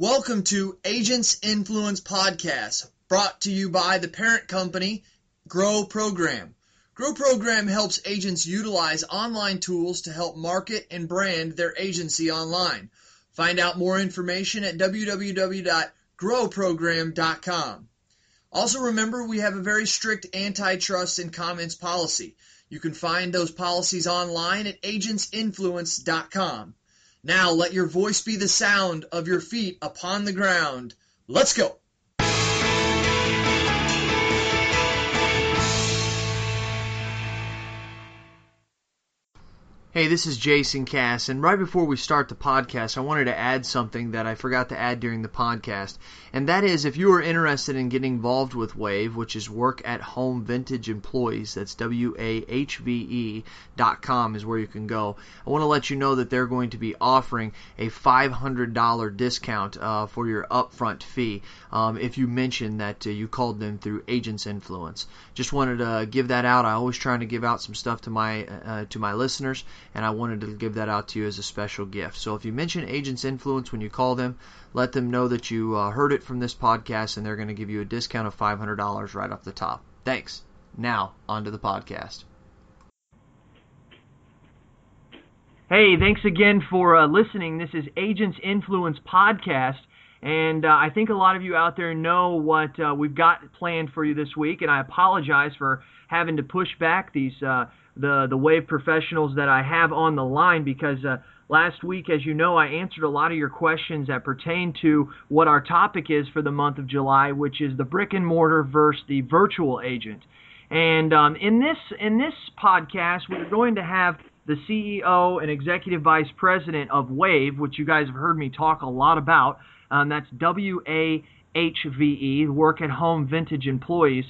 Welcome to Agents Influence Podcast, brought to you by the parent company, Grow Program. Grow Program helps agents utilize online tools to help market and brand their agency online. Find out more information at www.growprogram.com. Also remember we have a very strict antitrust and comments policy. You can find those policies online at agentsinfluence.com. Now let your voice be the sound of your feet upon the ground. Let's go! Hey, this is Jason Cass, and right before we start the podcast, I wanted to add something that I forgot to add during the podcast, and that is if you are interested in getting involved with Wave, which is Work at Home Vintage Employees, that's W A H V E dot com is where you can go. I want to let you know that they're going to be offering a $500 discount uh, for your upfront fee um, if you mention that uh, you called them through Agents Influence. Just wanted to give that out. I always try to give out some stuff to my uh, to my listeners and I wanted to give that out to you as a special gift. So if you mention Agents Influence when you call them, let them know that you uh, heard it from this podcast, and they're going to give you a discount of $500 right off the top. Thanks. Now, on to the podcast. Hey, thanks again for uh, listening. This is Agents Influence Podcast. And uh, I think a lot of you out there know what uh, we've got planned for you this week, and I apologize for having to push back these uh, the the wave professionals that I have on the line because uh, last week, as you know, I answered a lot of your questions that pertain to what our topic is for the month of July, which is the brick and mortar versus the virtual agent. And um, in this in this podcast, we're going to have the CEO and executive vice president of Wave, which you guys have heard me talk a lot about. Um, that's W A H V E, Work at Home Vintage Employees.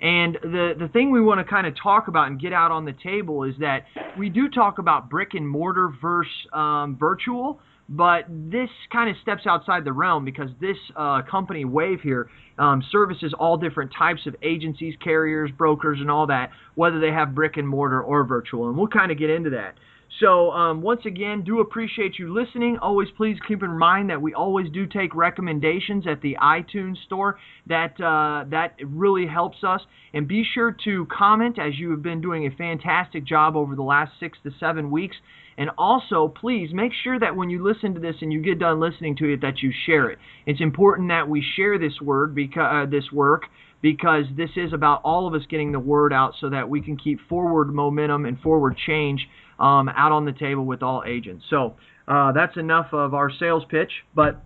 And the, the thing we want to kind of talk about and get out on the table is that we do talk about brick and mortar versus um, virtual, but this kind of steps outside the realm because this uh, company, Wave here, um, services all different types of agencies, carriers, brokers, and all that, whether they have brick and mortar or virtual. And we'll kind of get into that. So um, once again, do appreciate you listening. Always please keep in mind that we always do take recommendations at the iTunes store. That uh, that really helps us. And be sure to comment as you have been doing a fantastic job over the last six to seven weeks. And also, please make sure that when you listen to this and you get done listening to it, that you share it. It's important that we share this word because uh, this work because this is about all of us getting the word out so that we can keep forward momentum and forward change um, out on the table with all agents. So uh, that's enough of our sales pitch, but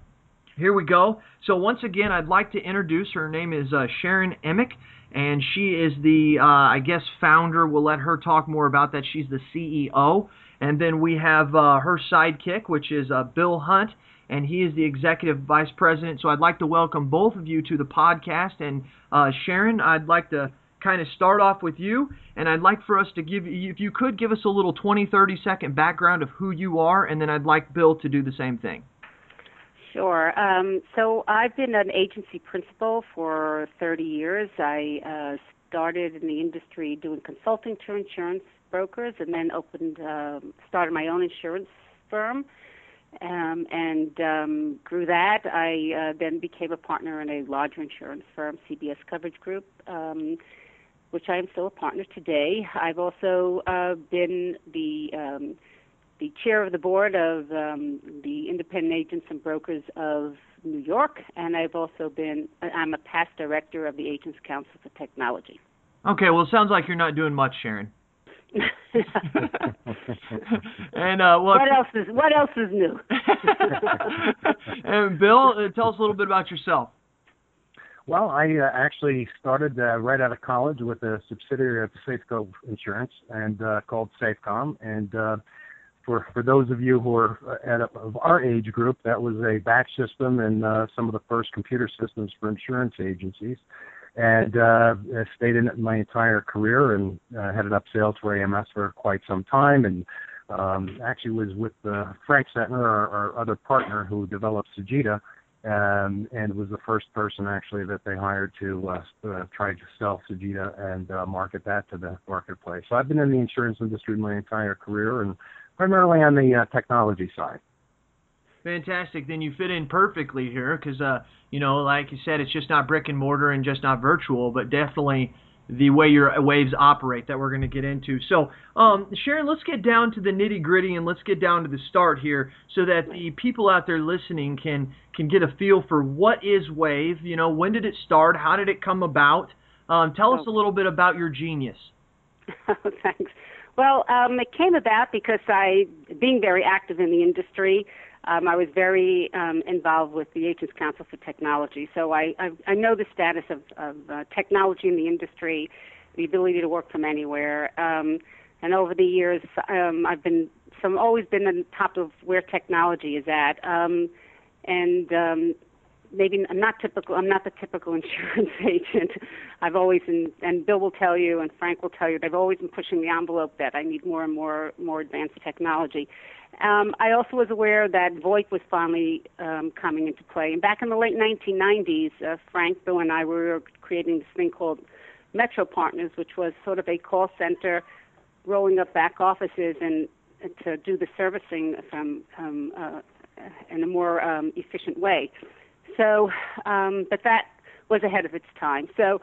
here we go. So once again, I'd like to introduce her. name is uh, Sharon Emek, and she is the, uh, I guess, founder. We'll let her talk more about that. She's the CEO. And then we have uh, her sidekick, which is uh, Bill Hunt, and he is the executive vice president. So I'd like to welcome both of you to the podcast. And uh, Sharon, I'd like to kind of start off with you, and I'd like for us to give you, if you could give us a little 20, 30 second background of who you are, and then I'd like Bill to do the same thing. Sure. Um, so I've been an agency principal for 30 years. I uh, started in the industry doing consulting to insurance brokers, and then opened, uh, started my own insurance firm. Um, and um, grew that. I uh, then became a partner in a larger insurance firm, CBS Coverage Group, um, which I am still a partner today. I've also uh, been the um, the chair of the board of um, the Independent Agents and Brokers of New York, and I've also been I'm a past director of the Agents Council for Technology. Okay, well, it sounds like you're not doing much, Sharon. and uh, well, what else is what else is new? and Bill, uh, tell us a little bit about yourself. Well, I uh, actually started uh, right out of college with a subsidiary of Safeco Insurance and uh, called Safecom. And uh, for for those of you who are uh, at a, of our age group, that was a batch system and uh, some of the first computer systems for insurance agencies. And uh, I stayed in it my entire career and uh, headed up sales for AMS for quite some time. And um, actually was with uh, Frank Setner, our, our other partner who developed Sagitta um, and was the first person actually that they hired to uh, uh, try to sell Sagitta and uh, market that to the marketplace. So I've been in the insurance industry my entire career, and primarily on the uh, technology side. Fantastic. Then you fit in perfectly here because, uh, you know, like you said, it's just not brick and mortar and just not virtual, but definitely the way your waves operate that we're going to get into. So, um, Sharon, let's get down to the nitty gritty and let's get down to the start here, so that the people out there listening can can get a feel for what is Wave. You know, when did it start? How did it come about? Um, tell us a little bit about your genius. Thanks. Well, um, it came about because I, being very active in the industry, um, I was very um, involved with the Agents Council for Technology. So I, I, I know the status of, of uh, technology in the industry, the ability to work from anywhere. Um, and over the years, um, I've been some always been on top of where technology is at. Um, and um, maybe I'm not typical. I'm not the typical insurance agent. I've always been, and Bill will tell you, and Frank will tell you, I've always been pushing the envelope that I need more and more more advanced technology. Um, I also was aware that VoIP was finally um, coming into play. And back in the late 1990s, uh, Frank, Bill, and I were creating this thing called Metro Partners, which was sort of a call center rolling up back offices and, and to do the servicing from um, uh, in a more um, efficient way. So, um, but that was ahead of its time. So,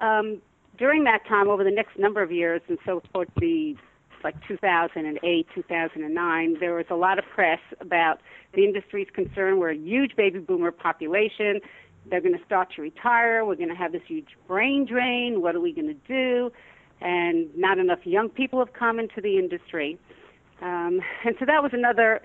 um, during that time, over the next number of years, and so towards the like 2008, 2009, there was a lot of press about the industry's concern. We're a huge baby boomer population. They're going to start to retire. We're going to have this huge brain drain. What are we going to do? And not enough young people have come into the industry. Um, and so that was another,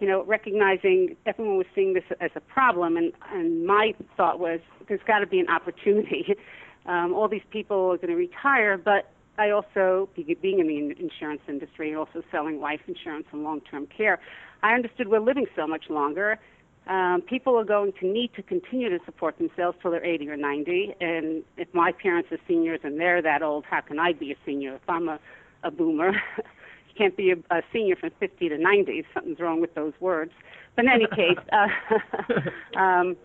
you know, recognizing everyone was seeing this as a problem. And, and my thought was there's got to be an opportunity. Um, all these people are going to retire, but I also, being in the insurance industry, and also selling life insurance and long-term care, I understood we're living so much longer. Um, people are going to need to continue to support themselves till they're 80 or 90. And if my parents are seniors and they're that old, how can I be a senior if I'm a, a boomer? can't be a, a senior from 50 to 90. Something's wrong with those words. But in any case, uh, um,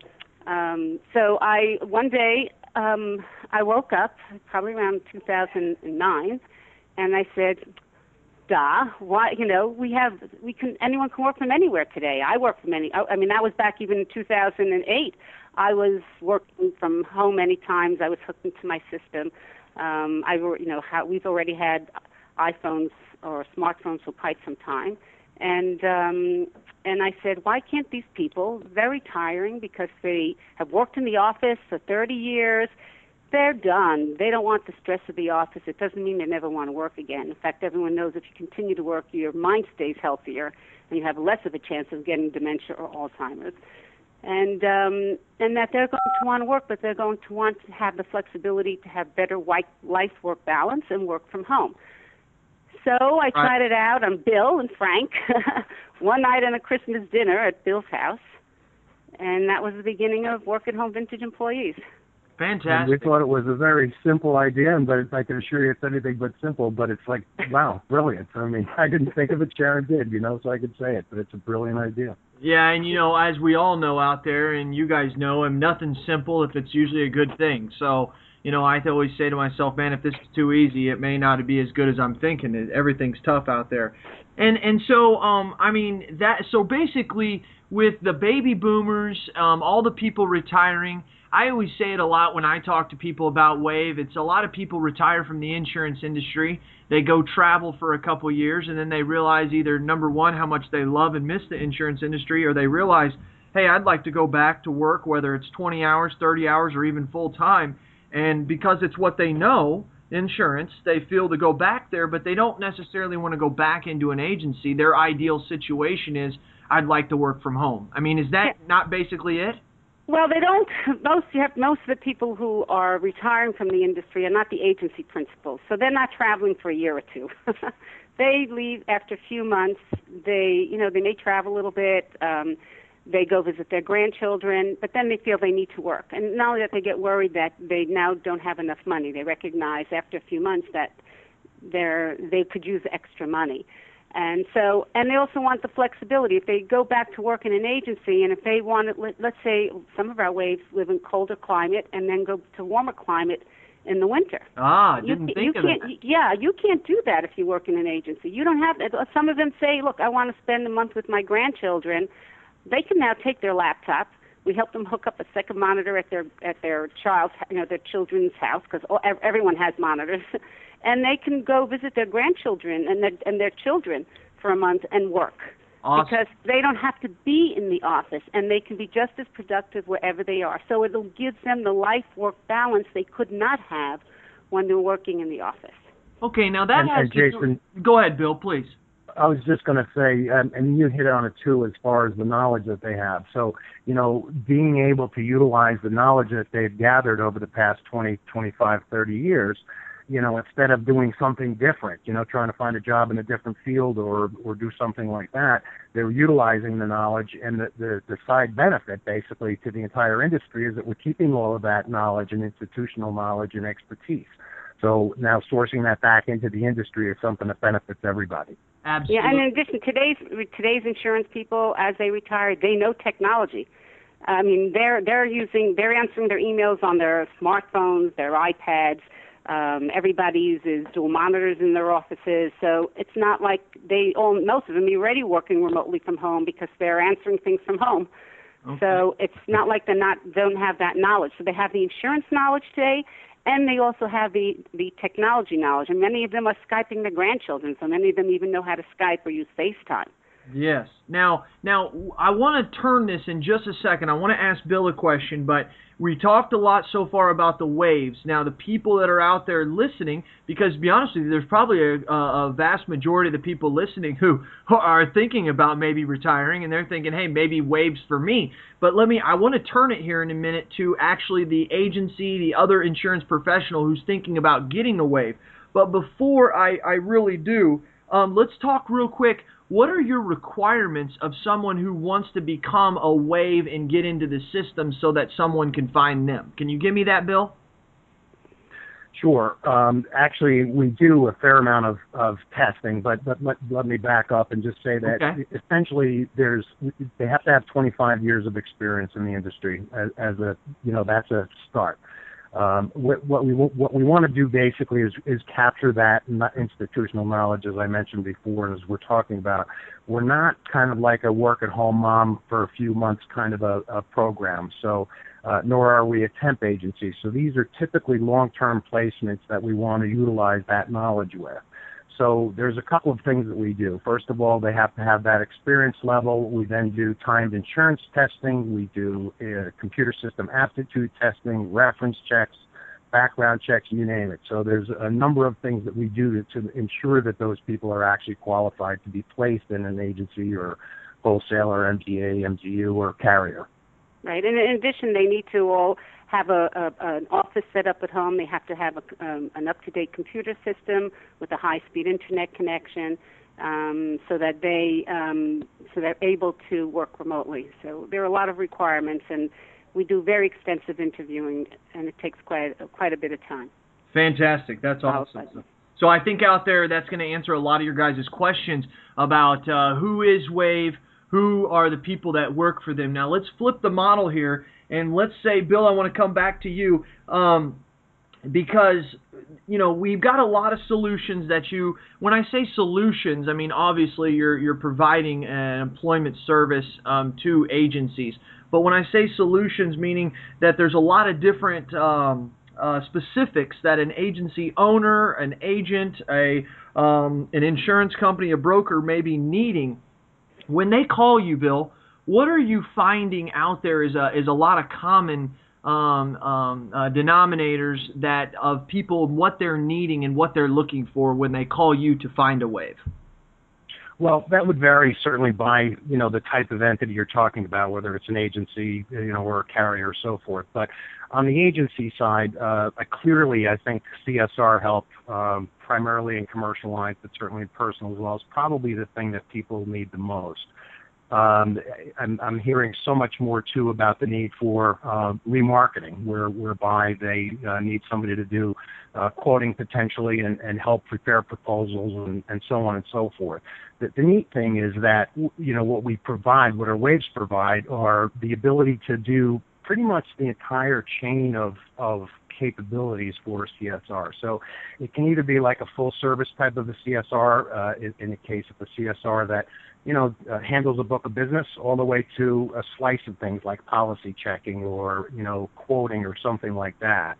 um, so I one day um, I woke up probably around 2009, and I said, "Duh, why? You know, we have we can anyone can work from anywhere today. I work from any. I, I mean, that was back even in 2008. I was working from home many times. I was hooked into my system. Um, I, you know, how, we've already had iPhones or smartphones for quite some time, and um, and I said, why can't these people, very tiring because they have worked in the office for 30 years, they're done. They don't want the stress of the office. It doesn't mean they never want to work again. In fact, everyone knows if you continue to work, your mind stays healthier and you have less of a chance of getting dementia or Alzheimer's. And um, and that they're going to want to work, but they're going to want to have the flexibility to have better life-work balance and work from home. So I tried it out on Bill and Frank one night on a Christmas dinner at Bill's house, and that was the beginning of Work at Home Vintage Employees. Fantastic. And we thought it was a very simple idea, but I can assure you it's anything but simple. But it's like, wow, brilliant. I mean, I didn't think of it, Sharon did, you know, so I could say it, but it's a brilliant idea. Yeah, and you know, as we all know out there, and you guys know, and nothing's simple if it's usually a good thing. So you know, I always say to myself, man, if this is too easy, it may not be as good as I'm thinking. Everything's tough out there, and and so um, I mean that. So basically, with the baby boomers, um, all the people retiring. I always say it a lot when I talk to people about Wave. It's a lot of people retire from the insurance industry. They go travel for a couple years, and then they realize either number one how much they love and miss the insurance industry, or they realize, hey, I'd like to go back to work, whether it's 20 hours, 30 hours, or even full time and because it's what they know, insurance, they feel to go back there, but they don't necessarily want to go back into an agency. Their ideal situation is, I'd like to work from home. I mean, is that not basically it? Well, they don't. Most you have most of the people who are retiring from the industry are not the agency principals, so they're not traveling for a year or two. they leave after a few months. They, you know, they may travel a little bit. Um, they go visit their grandchildren, but then they feel they need to work. And not only that, they get worried that they now don't have enough money. They recognize after a few months that they're they could use extra money. And so, and they also want the flexibility. If they go back to work in an agency, and if they want to, let, let's say some of our waves live in colder climate and then go to warmer climate in the winter. Ah, didn't you, think you of can't, it. Yeah, you can't do that if you work in an agency. You don't have. Some of them say, "Look, I want to spend a month with my grandchildren. They can now take their laptop. We help them hook up a second monitor at their at their child's you know their children's house because everyone has monitors, and they can go visit their grandchildren and their and their children for a month and work. Awesome. Because they don't have to be in the office and they can be just as productive wherever they are. So it'll give them the life work balance they could not have when they're working in the office. Okay, now that and, has and Jason, go ahead, Bill, please. I was just going to say, um, and you hit on it too, as far as the knowledge that they have. So, you know, being able to utilize the knowledge that they've gathered over the past 20, 25, 30 years, you know, instead of doing something different, you know, trying to find a job in a different field or or do something like that, they're utilizing the knowledge and the, the, the side benefit basically to the entire industry is that we're keeping all of that knowledge and institutional knowledge and expertise. So now sourcing that back into the industry is something that benefits everybody. Absolutely. Yeah, and in addition, today's today's insurance people, as they retire, they know technology. I mean, they're they're using they're answering their emails on their smartphones, their iPads. Um, everybody uses dual monitors in their offices, so it's not like they all most of them are already working remotely from home because they're answering things from home. Okay. So it's not like they're not don't have that knowledge. So they have the insurance knowledge today, and they also have the the technology knowledge. And many of them are skyping their grandchildren, so many of them even know how to Skype or use FaceTime. Yes. Now, now I want to turn this in just a second. I want to ask Bill a question, but we talked a lot so far about the waves. Now, the people that are out there listening, because to be honest with you, there's probably a, a vast majority of the people listening who, who are thinking about maybe retiring, and they're thinking, hey, maybe waves for me. But let me, I want to turn it here in a minute to actually the agency, the other insurance professional who's thinking about getting a wave. But before I, I really do, um, let's talk real quick what are your requirements of someone who wants to become a wave and get into the system so that someone can find them? Can you give me that, Bill? Sure. Um, actually, we do a fair amount of, of testing, but, but let, let me back up and just say that okay. essentially there's they have to have 25 years of experience in the industry as, as a you know that's a start. Um, what, what, we what we want to do basically is is capture that institutional knowledge, as I mentioned before, and as we're talking about. We're not kind of like a work-at-home mom for a few months kind of a, a program. So, uh, nor are we a temp agency. So these are typically long-term placements that we want to utilize that knowledge with. So there's a couple of things that we do. First of all, they have to have that experience level. We then do timed insurance testing. We do uh, computer system aptitude testing, reference checks, background checks, you name it. So there's a number of things that we do to, to ensure that those people are actually qualified to be placed in an agency or wholesaler, MGA, MGU, or carrier. Right. And in addition, they need to all have a, a an office set up at home. They have to have a, um, an up-to-date computer system with a high-speed internet connection, um, so that they um, so they're able to work remotely. So there are a lot of requirements, and we do very extensive interviewing, and it takes quite quite a bit of time. Fantastic. That's awesome. So I think out there that's going to answer a lot of your guys' questions about uh, who is Wave, who are the people that work for them. Now let's flip the model here and let's say, Bill, I want to come back to you um, because you know we've got a lot of solutions that you. When I say solutions, I mean obviously you're you're providing an employment service um, to agencies. But when I say solutions, meaning that there's a lot of different um, uh, specifics that an agency owner, an agent, a um, an insurance company, a broker may be needing. When they call you, Bill, what are you finding out there is a is a lot of common um, um, uh, denominators that of people what they're needing and what they're looking for when they call you to find a wave. Well, that would vary certainly by you know the type of entity you're talking about, whether it's an agency, you know, or a carrier, or so forth. But on the agency side, uh, clearly, I think CSR help, um, primarily in commercial lines, but certainly in personal as well, is probably the thing that people need the most. I'm, I'm hearing so much more too about the need for uh, remarketing, where, whereby they uh, need somebody to do uh, quoting potentially and, help prepare proposals and, so on and so forth. The, neat thing is that you know what we provide, what our waves provide, are the ability to do pretty much the entire chain of capabilities for CSR. So it can either be like a full service type of a CSR, in the case of a CSR that you know, uh, handles a book of business all the way to a slice of things like policy checking or, you know, quoting or something like that.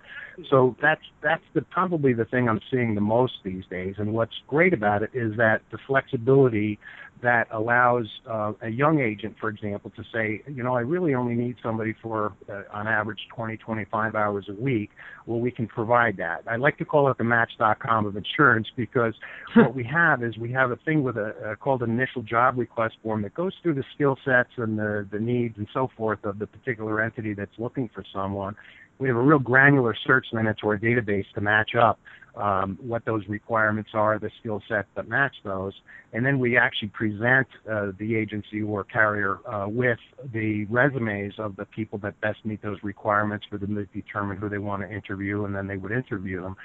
So that's that's the probably the thing I'm seeing the most these days. And what's great about it is that the flexibility that allows uh, a young agent, for example, to say, you know, I really only need somebody for uh, on average 20, 25 hours a week. Well, we can provide that. I like to call it the Match.com of insurance because what we have is we have a thing with a, a called an initial job request form that goes through the skill sets and the the needs and so forth of the particular entity that's looking for someone. We have a real granular search then into our database to match up um, what those requirements are, the skill set that match those, and then we actually present uh, the agency or carrier uh, with the resumes of the people that best meet those requirements for them to determine who they want to interview, and then they would interview them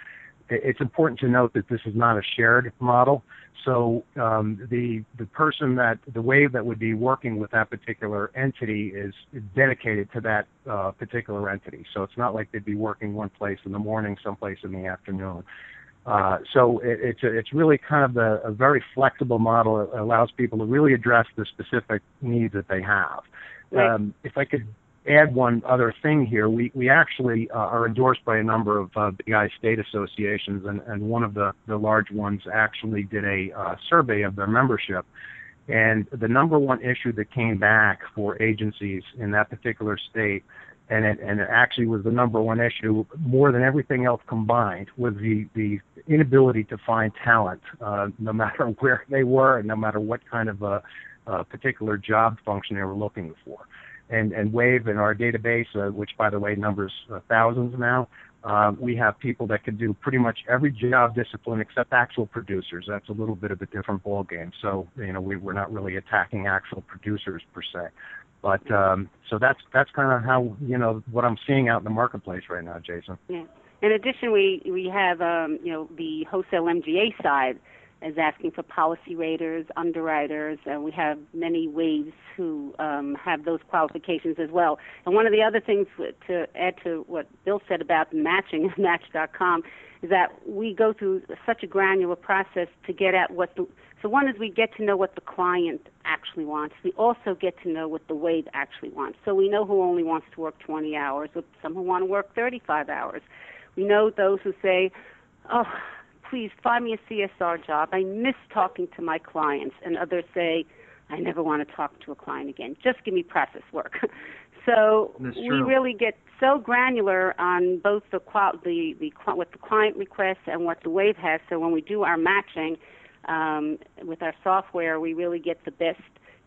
it's important to note that this is not a shared model. So um, the the person that the wave that would be working with that particular entity is dedicated to that uh, particular entity. So it's not like they'd be working one place in the morning, someplace in the afternoon. Uh, so it, it's a, it's really kind of a, a very flexible model. It allows people to really address the specific needs that they have. Right. Um, if I could add one other thing here. We we actually uh, are endorsed by a number of uh, BI state associations, and, and one of the, the large ones actually did a uh, survey of their membership. And the number one issue that came back for agencies in that particular state, and it, and it actually was the number one issue more than everything else combined, was the, the inability to find talent, uh, no matter where they were and no matter what kind of a, a particular job function they were looking for and, and Wave in our database, uh, which by the way numbers uh, thousands now, uh, we have people that can do pretty much every job discipline except actual producers. That's a little bit of a different ballgame. So you know we, we're not really attacking actual producers per se. But um, so that's that's kind of how you know what I'm seeing out in the marketplace right now, Jason. Yeah. In addition, we we have um, you know the wholesale MGA side is asking for policy raters, underwriters, and we have many waves who um, have those qualifications as well. And one of the other things to add to what Bill said about matching Match.com is that we go through such a granular process to get at what the so one is we get to know what the client actually wants. We also get to know what the wave actually wants. So we know who only wants to work 20 hours, or some who want to work 35 hours. We know those who say, "Oh, please find me a CSR job. I miss talking to my clients. And others say, I never want to talk to a client again. Just give me process work. so we really get so granular on both the, the, the what the client requests and what the wave has. So when we do our matching um, with our software, we really get the best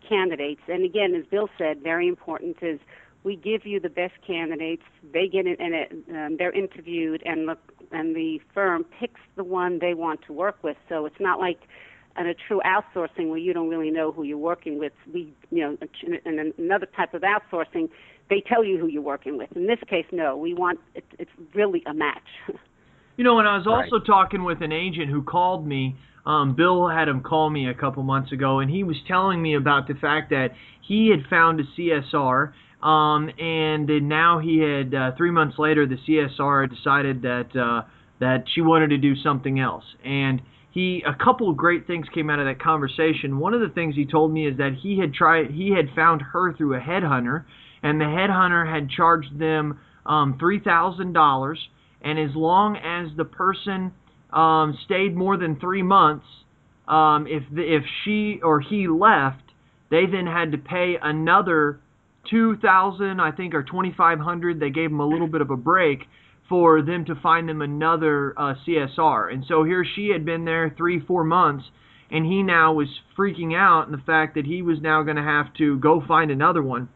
candidates. And again, as Bill said, very important is we give you the best candidates. They get in, and it, um, they're interviewed, and the and the firm picks the one they want to work with. So it's not like in a true outsourcing where you don't really know who you're working with. We, you know, in another type of outsourcing, they tell you who you're working with. In this case, no. We want it, it's really a match. You know, and I was also right. talking with an agent who called me. Um, Bill had him call me a couple months ago, and he was telling me about the fact that he had found a CSR um, and now he had uh, three months later, the CSR decided that uh, that she wanted to do something else. And he a couple of great things came out of that conversation. One of the things he told me is that he had tried he had found her through a headhunter, and the headhunter had charged them um, three thousand dollars. And as long as the person um, stayed more than three months, um, if the, if she or he left, they then had to pay another 2000 I think or 2500 they gave them a little bit of a break for them to find them another uh, CSR and so here she had been there 3 4 months and he now was freaking out in the fact that he was now going to have to go find another one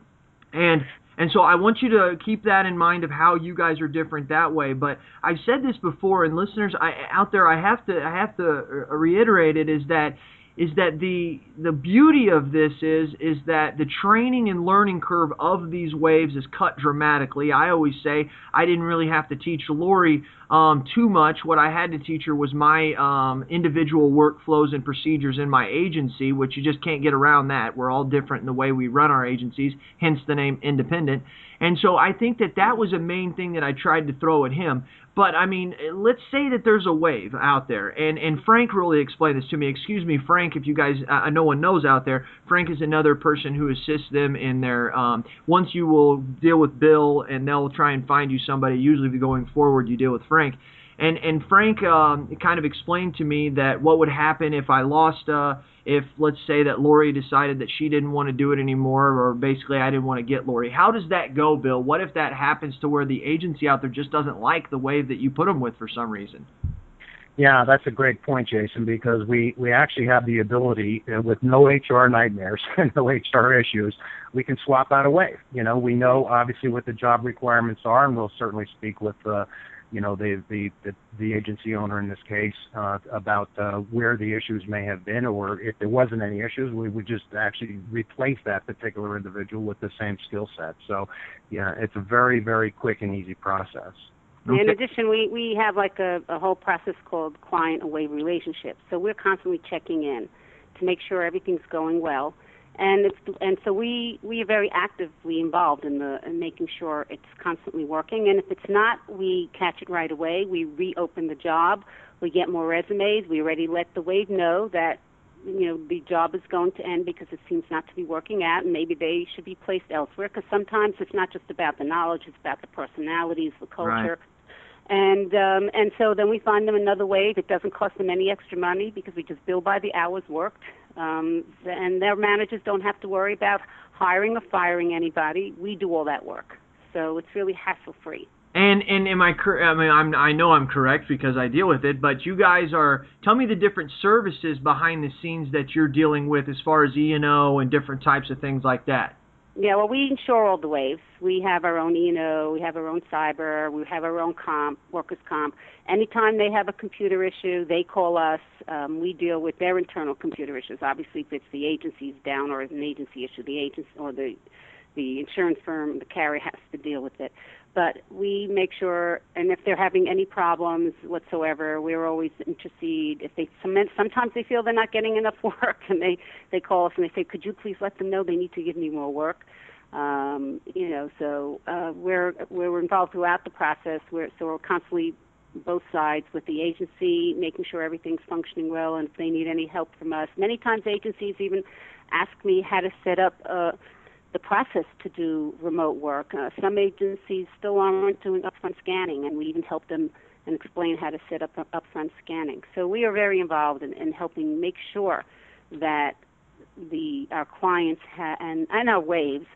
and and so I want you to keep that in mind of how you guys are different that way. But I've said this before, and listeners I, out there, I have to I have to uh, reiterate it is that is that the the beauty of this is is that the training and learning curve of these waves is cut dramatically. I always say I didn't really have to teach Lori um, too much. What I had to teach her was my um, individual workflows and procedures in my agency, which you just can't get around that. We're all different in the way we run our agencies, hence the name independent. And so I think that that was a main thing that I tried to throw at him. But I mean, let's say that there's a wave out there, and and Frank really explained this to me. Excuse me, Frank if you guys, uh, no one knows out there, Frank is another person who assists them in their. Um, once you will deal with Bill, and they'll try and find you somebody. Usually, going forward, you deal with Frank. And and Frank um, kind of explained to me that what would happen if I lost. Uh, if let's say that Lori decided that she didn't want to do it anymore, or basically I didn't want to get Lori. How does that go, Bill? What if that happens to where the agency out there just doesn't like the wave that you put them with for some reason? Yeah, that's a great point, Jason, because we, we actually have the ability, uh, with no HR nightmares and no HR issues, we can swap out a wave. You know, we know obviously what the job requirements are, and we'll certainly speak with uh, you know the the the, the agency owner in this case uh, about uh, where the issues may have been, or if there wasn't any issues, we would just actually replace that particular individual with the same skill set. So, yeah, it's a very very quick and easy process. Okay. In addition, we, we have like a, a whole process called client away relationship. So we're constantly checking in to make sure everything's going well and it's and so we we are very actively involved in the in making sure it's constantly working. And if it's not we catch it right away. We reopen the job. We get more resumes. We already let the wave know that you know the job is going to end because it seems not to be working out. And maybe they should be placed elsewhere because sometimes it's not just about the knowledge it's about the personalities the culture. Right. and um and so then we find them another wave it doesn't cost them any extra money because we just bill by the hours worked um, and their managers don't have to worry about hiring or firing anybody. We do all that work, so it's really hassle free. And and am I cor- I mean I'm I know I'm correct because I deal with it, but you guys are tell me the different services behind the scenes that you're dealing with as far as E and O and different types of things like that. Yeah, well, we insure all the waves. We have our own E&O, we have our own cyber, we have our own comp, workers' comp. Anytime they have a computer issue, they call us. Um, we deal with their internal computer issues. Obviously, if it's the agency's down or an agency issue, the agency or the the insurance firm, the carrier has to deal with it but we make sure and if they're having any problems whatsoever we're always intercede. If they sometimes they feel they're not getting enough work and they they call us and they say could you please let them know they need to give me more work? Um you know so uh we're we're involved throughout the process. We're so we're constantly both sides with the agency making sure everything's functioning well and if they need any help from us. Many times agencies even ask me how to set up uh the process to do remote work. Uh, some agencies still aren't doing upfront scanning, and we even help them and explain how to set up upfront scanning. So we are very involved in, in helping make sure that the our clients ha- and and our waves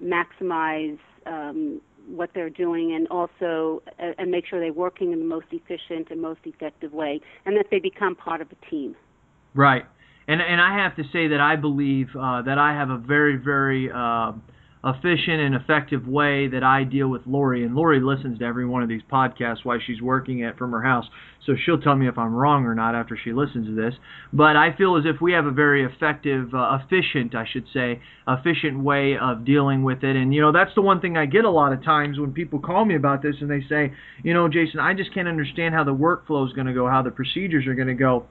maximize um, what they're doing, and also uh, and make sure they're working in the most efficient and most effective way, and that they become part of a team. Right and and I have to say that I believe uh, that I have a very very uh, efficient and effective way that I deal with Lori. And Lori listens to every one of these podcasts while she's working at from her house, so she'll tell me if I'm wrong or not after she listens to this. But I feel as if we have a very effective, uh, efficient, I should say, efficient way of dealing with it. And you know that's the one thing I get a lot of times when people call me about this and they say, you know, Jason, I just can't understand how the workflow is going to go, how the procedures are going to go,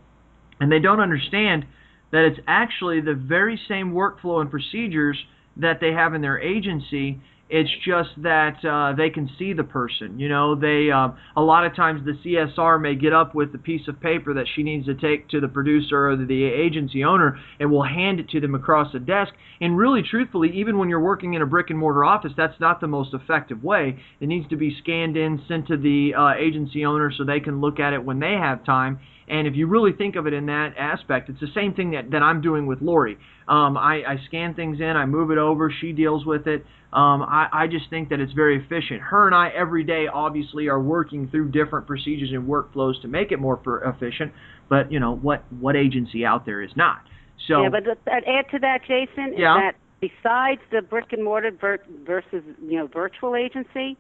and they don't understand that it's actually the very same workflow and procedures that they have in their agency. It's just that uh, they can see the person. You know, they uh, a lot of times the CSR may get up with a piece of paper that she needs to take to the producer or the agency owner, and will hand it to them across the desk. And really, truthfully, even when you're working in a brick and mortar office, that's not the most effective way. It needs to be scanned in, sent to the uh, agency owner so they can look at it when they have time and if you really think of it in that aspect, it's the same thing that, that I'm doing with Lori. Um, I, I scan things in, I move it over, she deals with it. Um, I, I just think that it's very efficient. Her and I every day obviously are working through different procedures and workflows to make it more efficient. But you know what? What agency out there is not? So yeah, but add to that, Jason, yeah. is that besides the brick and mortar versus you know virtual agency,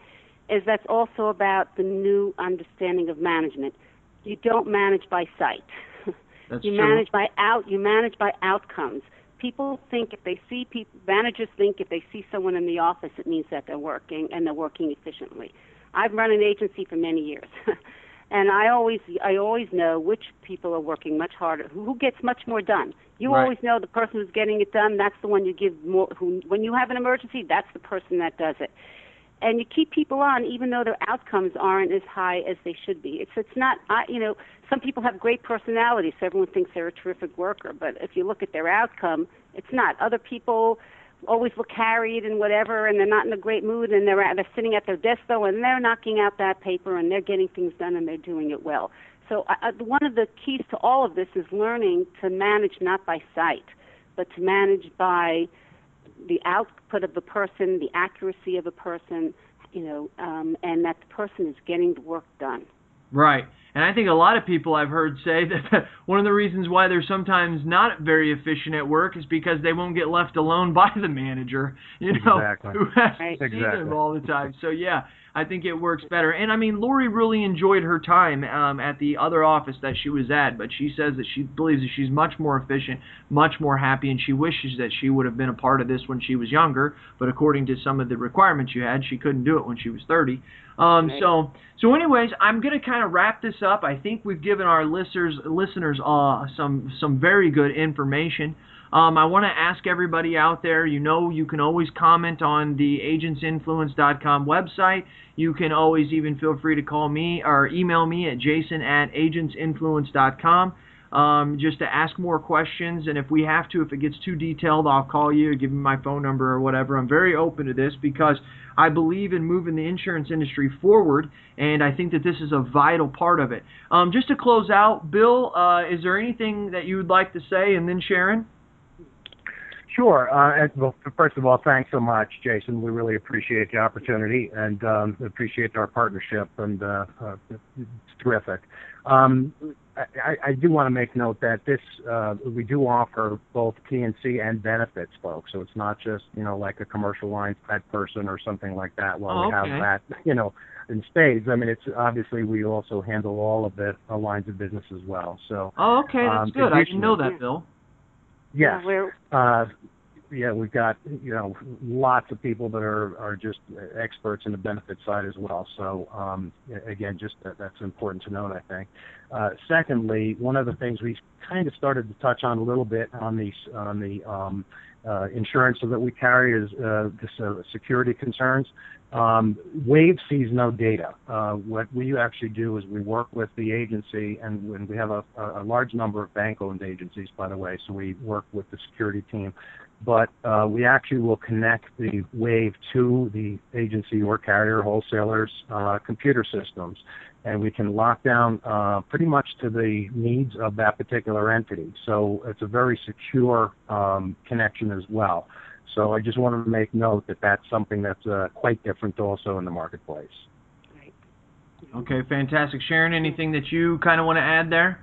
is that's also about the new understanding of management you don't manage by sight. That's you true. manage by out. You manage by outcomes. People think if they see people, managers think if they see someone in the office, it means that they're working and they're working efficiently. I've run an agency for many years, and I always I always know which people are working much harder, who gets much more done. You right. always know the person who's getting it done. That's the one you give more. Who when you have an emergency, that's the person that does it and you keep people on even though their outcomes aren't as high as they should be. It's it's not I you know some people have great personalities, so everyone thinks they're a terrific worker, but if you look at their outcome, it's not. Other people always look harried and whatever, and they're not in a great mood, and they're they're sitting at their desk though, and they're knocking out that paper, and they're getting things done, and they're doing it well. So uh, one of the keys to all of this is learning to manage not by sight, but to manage by the output of the person, the accuracy of a person, you know, um, and that the person is getting the work done. Right. And I think a lot of people I've heard say that one of the reasons why they're sometimes not very efficient at work is because they won't get left alone by the manager, you know, exactly. who has right. to see them all the time. So yeah, I think it works better. And I mean, Lori really enjoyed her time um, at the other office that she was at, but she says that she believes that she's much more efficient, much more happy, and she wishes that she would have been a part of this when she was younger. But according to some of the requirements you had, she couldn't do it when she was 30. Um, Right. So, so anyways, I'm gonna kind of wrap this up. I think we've given our listeners listeners uh, some some very good information. Um, I want to ask everybody out there. You know, you can always comment on the agentsinfluence.com website. You can always even feel free to call me or email me at jason at agentsinfluence.com um, just to ask more questions. And if we have to, if it gets too detailed, I'll call you, give me my phone number or whatever. I'm very open to this because I believe in moving the insurance industry forward, and I think that this is a vital part of it. Um, just to close out, Bill, uh, is there anything that you would like to say? And then Sharon? Sure. Uh, well, first of all, thanks so much, Jason. We really appreciate the opportunity and um, appreciate our partnership, and uh, uh, it's terrific. Um, I, I do want to make note that this uh, we do offer both P&C and benefits, folks. So it's not just you know like a commercial lines pet person or something like that. Well, Oh, we have that you know in spades. I mean, it's obviously we also handle all of the uh, lines of business as well. So Oh, okay, that's Um, good. I didn't know that, Bill. yes, Yeah, we're uh, yeah, we've got you know lots of people that are are just experts in the benefit side as well. So um, again, just that, that's important to note, I think. Uh, secondly, one of the things we kind of started to touch on a little bit on the on the um, uh, insurance that we carry is uh, this uh, security concerns. Um, Wave sees no data. Uh, what we actually do is we work with the agency, and we have a, a large number of bank-owned agencies, by the way, so we work with the security team but uh, we actually will connect the wave to the agency or carrier wholesalers computer systems and we can lock down uh, pretty much to the needs of that particular entity. So it's a very secure um, connection as well. So i just wanted to make note that that's something that's uh, quite different also in the marketplace. Okay, fantastic. Sharon, anything that you kind of want to add there?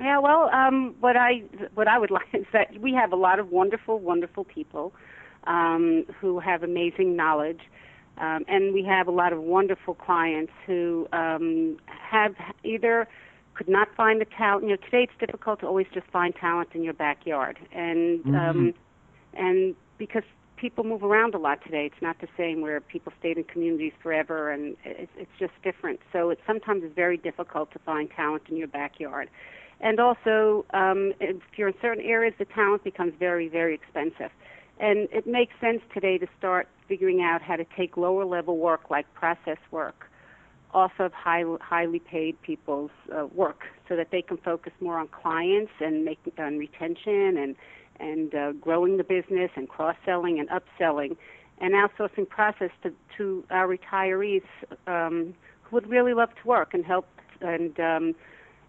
Yeah, well, um, what I what I would like is that we have a lot of wonderful, wonderful people um, who have amazing knowledge, um, and we have a lot of wonderful clients who um, have either could not find the talent. You know, today it's difficult to always just find talent in your backyard, and um, and because people move around a lot today, it's not the same where people stayed in communities forever, and it's, it's just different. So it's sometimes it's very difficult to find talent in your backyard. And also, um, if you're in certain areas, the talent becomes very, very expensive. And it makes sense today to start figuring out how to take lower level work like process work off of high, highly paid people's uh, work so that they can focus more on clients and making on retention and and uh, growing the business and cross selling and upselling and outsourcing process to to our retirees um, who would really love to work and help and um,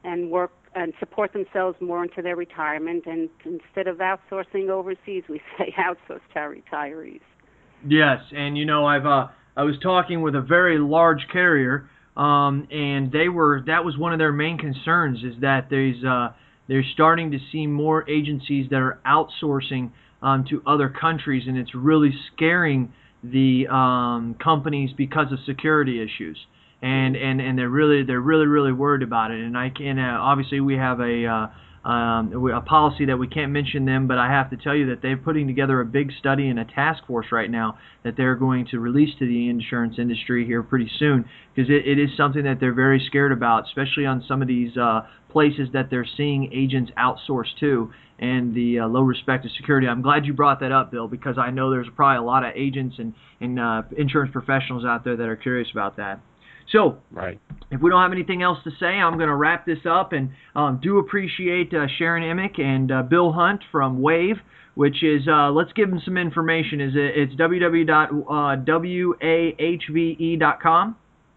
and work and support themselves more into their retirement and instead of outsourcing overseas we say outsource to our retirees Yes, and you know I've uh I was talking with a very large carrier, um, and they were that was one of their main concerns is that there's uh they're starting to see more agencies that are outsourcing um, to other countries, and it's really scaring the um, companies because of security issues. And, and and they're really they're really really worried about it. And I can uh, obviously we have a uh, um, a policy that we can't mention them, but I have to tell you that they're putting together a big study and a task force right now that they're going to release to the insurance industry here pretty soon because it, it is something that they're very scared about, especially on some of these uh, places that they're seeing agents outsource to and the uh, low respect of security. I'm glad you brought that up, Bill, because I know there's probably a lot of agents and, and uh, insurance professionals out there that are curious about that. So, right. if we don't have anything else to say, I'm going to wrap this up and um, do appreciate uh, Sharon Emek and uh, Bill Hunt from Wave, which is, uh, let's give them some information. Is it, It's www.wahve.com?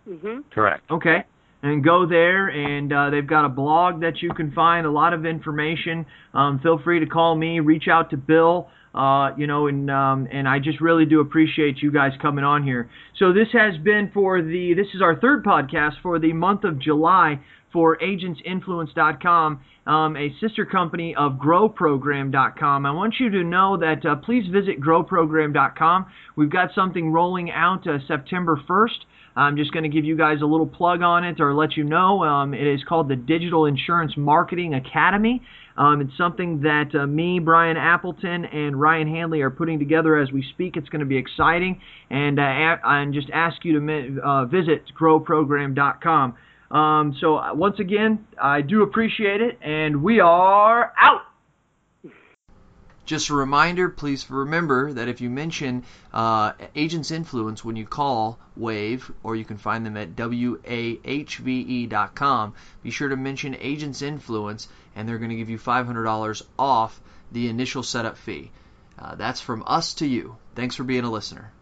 Mm-hmm. Correct. Okay. And go there, and uh, they've got a blog that you can find a lot of information. Um, feel free to call me, reach out to Bill. Uh, you know, and um, and I just really do appreciate you guys coming on here. So this has been for the this is our third podcast for the month of July for AgentsInfluence.com, um, a sister company of GrowProgram.com. I want you to know that uh, please visit GrowProgram.com. We've got something rolling out uh, September 1st. I'm just going to give you guys a little plug on it or let you know. Um, it is called the Digital Insurance Marketing Academy. Um, it's something that uh, me, Brian Appleton, and Ryan Hanley are putting together as we speak. It's going to be exciting, and uh, and just ask you to uh, visit growprogram.com. Um, so uh, once again, I do appreciate it, and we are out. Just a reminder, please remember that if you mention uh, Agents Influence when you call WAHVE, or you can find them at wahve.com, be sure to mention Agents Influence, and they're going to give you $500 off the initial setup fee. Uh, that's from us to you. Thanks for being a listener.